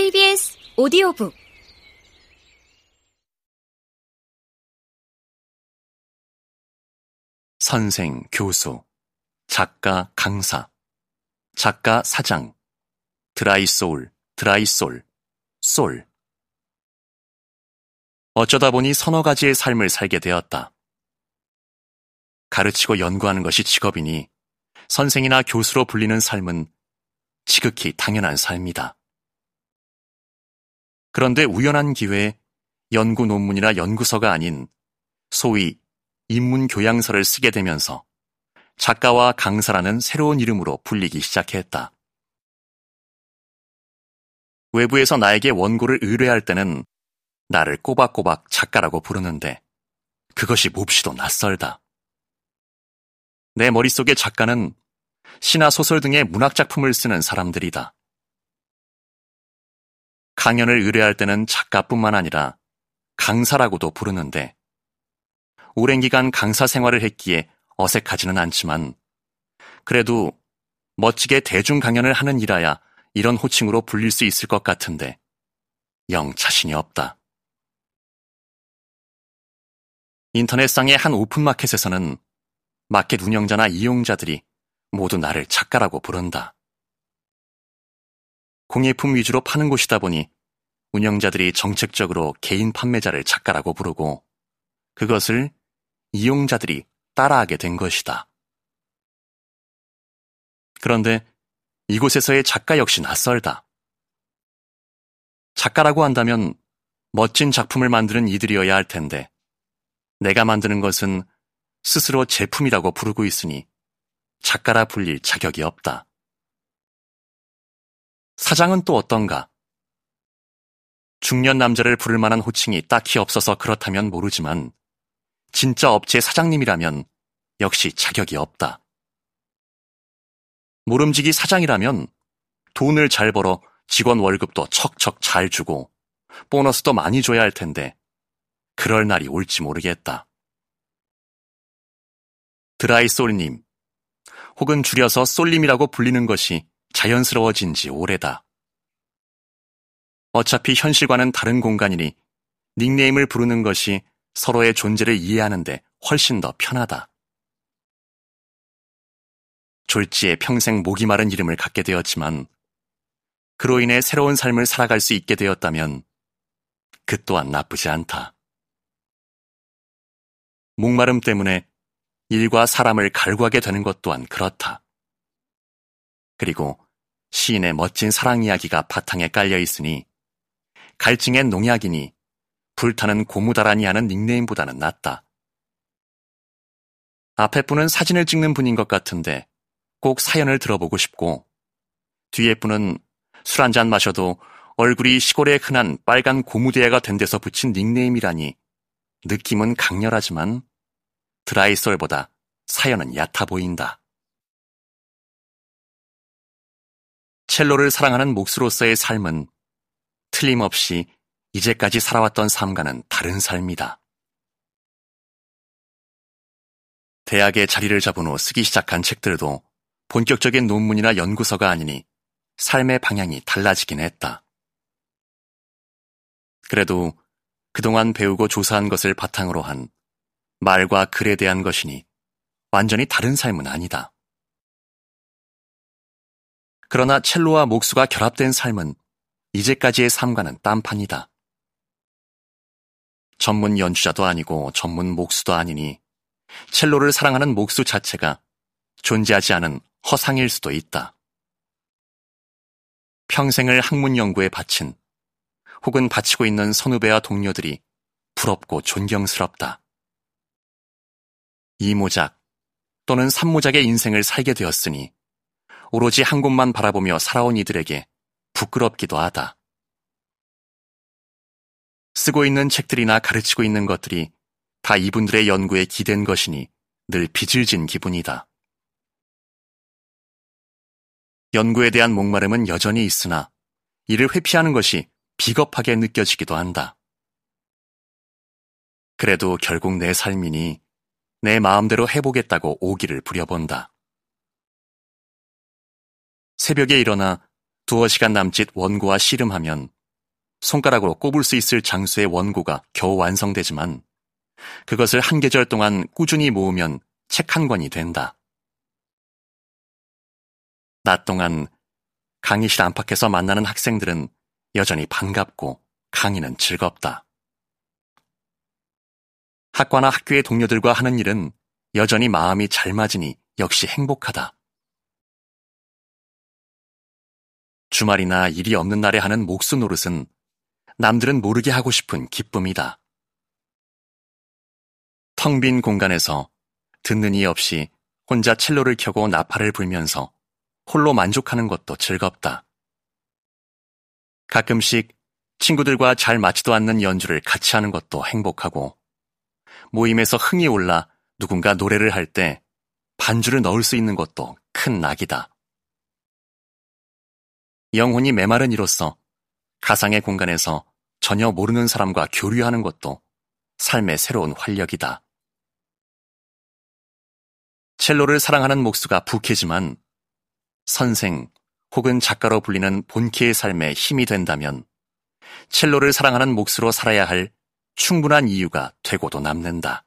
KBS 오디오북 선생, 교수, 작가, 강사, 작가, 사장, 드라이소울, 드라이솔, 솔. 어쩌다 보니 서너 가지의 삶을 살게 되었다. 가르치고 연구하는 것이 직업이니 선생이나 교수로 불리는 삶은 지극히 당연한 삶이다. 그런데 우연한 기회에 연구 논문이나 연구서가 아닌 소위 인문 교양서를 쓰게 되면서 작가와 강사라는 새로운 이름으로 불리기 시작했다. 외부에서 나에게 원고를 의뢰할 때는 나를 꼬박꼬박 작가라고 부르는데 그것이 몹시도 낯설다. 내 머릿속의 작가는 시나 소설 등의 문학작품을 쓰는 사람들이다. 강연을 의뢰할 때는 작가뿐만 아니라 강사라고도 부르는데 오랜 기간 강사 생활을 했기에 어색하지는 않지만 그래도 멋지게 대중 강연을 하는 일이야 이런 호칭으로 불릴 수 있을 것 같은데 영 자신이 없다. 인터넷상의 한 오픈마켓에서는 마켓 운영자나 이용자들이 모두 나를 작가라고 부른다. 공예품 위주로 파는 곳이다 보니 운영자들이 정책적으로 개인 판매자를 작가라고 부르고 그것을 이용자들이 따라하게 된 것이다. 그런데 이곳에서의 작가 역시 낯설다. 작가라고 한다면 멋진 작품을 만드는 이들이어야 할 텐데 내가 만드는 것은 스스로 제품이라고 부르고 있으니 작가라 불릴 자격이 없다. 사장은 또 어떤가? 중년 남자를 부를 만한 호칭이 딱히 없어서 그렇다면 모르지만 진짜 업체 사장님이라면 역시 자격이 없다. 모름지기 사장이라면 돈을 잘 벌어 직원 월급도 척척 잘 주고 보너스도 많이 줘야 할 텐데 그럴 날이 올지 모르겠다. 드라이솔님, 혹은 줄여서 솔림이라고 불리는 것이 자연스러워진 지 오래다. 어차피 현실과는 다른 공간이니 닉네임을 부르는 것이 서로의 존재를 이해하는데 훨씬 더 편하다. 졸지에 평생 목이 마른 이름을 갖게 되었지만 그로 인해 새로운 삶을 살아갈 수 있게 되었다면 그 또한 나쁘지 않다. 목마름 때문에 일과 사람을 갈구하게 되는 것 또한 그렇다. 그리고 시인의 멋진 사랑 이야기가 바탕에 깔려 있으니 갈증엔 농약이니 불타는 고무다라니 하는 닉네임보다는 낫다. 앞에 분은 사진을 찍는 분인 것 같은데 꼭 사연을 들어보고 싶고 뒤에 분은 술 한 잔 마셔도 얼굴이 시골에 흔한 빨간 고무대야가 된 데서 붙인 닉네임이라니 느낌은 강렬하지만 드라이솔보다 사연은 얕아 보인다. 첼로를 사랑하는 몫으로서의 삶은 틀림없이 이제까지 살아왔던 삶과는 다른 삶이다. 대학에 자리를 잡은 후 쓰기 시작한 책들도 본격적인 논문이나 연구서가 아니니 삶의 방향이 달라지긴 했다. 그래도 그동안 배우고 조사한 것을 바탕으로 한 말과 글에 대한 것이니 완전히 다른 삶은 아니다. 그러나 첼로와 목수가 결합된 삶은 이제까지의 삶과는 딴판이다. 전문 연주자도 아니고 전문 목수도 아니니 첼로를 사랑하는 목수 자체가 존재하지 않은 허상일 수도 있다. 평생을 학문 연구에 바친 혹은 바치고 있는 선후배와 동료들이 부럽고 존경스럽다. 이모작 또는 삼모작의 인생을 살게 되었으니 오로지 한 곳만 바라보며 살아온 이들에게 부끄럽기도 하다. 쓰고 있는 책들이나 가르치고 있는 것들이 다 이분들의 연구에 기댄 것이니 늘 빚을 진 기분이다. 연구에 대한 목마름은 여전히 있으나 이를 회피하는 것이 비겁하게 느껴지기도 한다. 그래도 결국 내 삶이니 내 마음대로 해보겠다고 오기를 부려본다. 새벽에 일어나 두어 시간 남짓 원고와 씨름하면 손가락으로 꼽을 수 있을 장수의 원고가 겨우 완성되지만 그것을 한 계절 동안 꾸준히 모으면 책 한 권이 된다. 낮 동안 강의실 안팎에서 만나는 학생들은 여전히 반갑고 강의는 즐겁다. 학과나 학교의 동료들과 하는 일은 여전히 마음이 잘 맞으니 역시 행복하다. 주말이나 일이 없는 날에 하는 목수 노릇은 남들은 모르게 하고 싶은 기쁨이다. 텅 빈 공간에서 듣는 이 없이 혼자 첼로를 켜고 나팔을 불면서 홀로 만족하는 것도 즐겁다. 가끔씩 친구들과 잘 맞지도 않는 연주를 같이 하는 것도 행복하고 모임에서 흥이 올라 누군가 노래를 할 때 반주를 넣을 수 있는 것도 큰 낙이다. 영혼이 메마른 이로써 가상의 공간에서 전혀 모르는 사람과 교류하는 것도 삶의 새로운 활력이다. 첼로를 사랑하는 목수가 부캐지만 선생 혹은 작가로 불리는 본캐의 삶에 힘이 된다면 첼로를 사랑하는 목수로 살아야 할 충분한 이유가 되고도 남는다.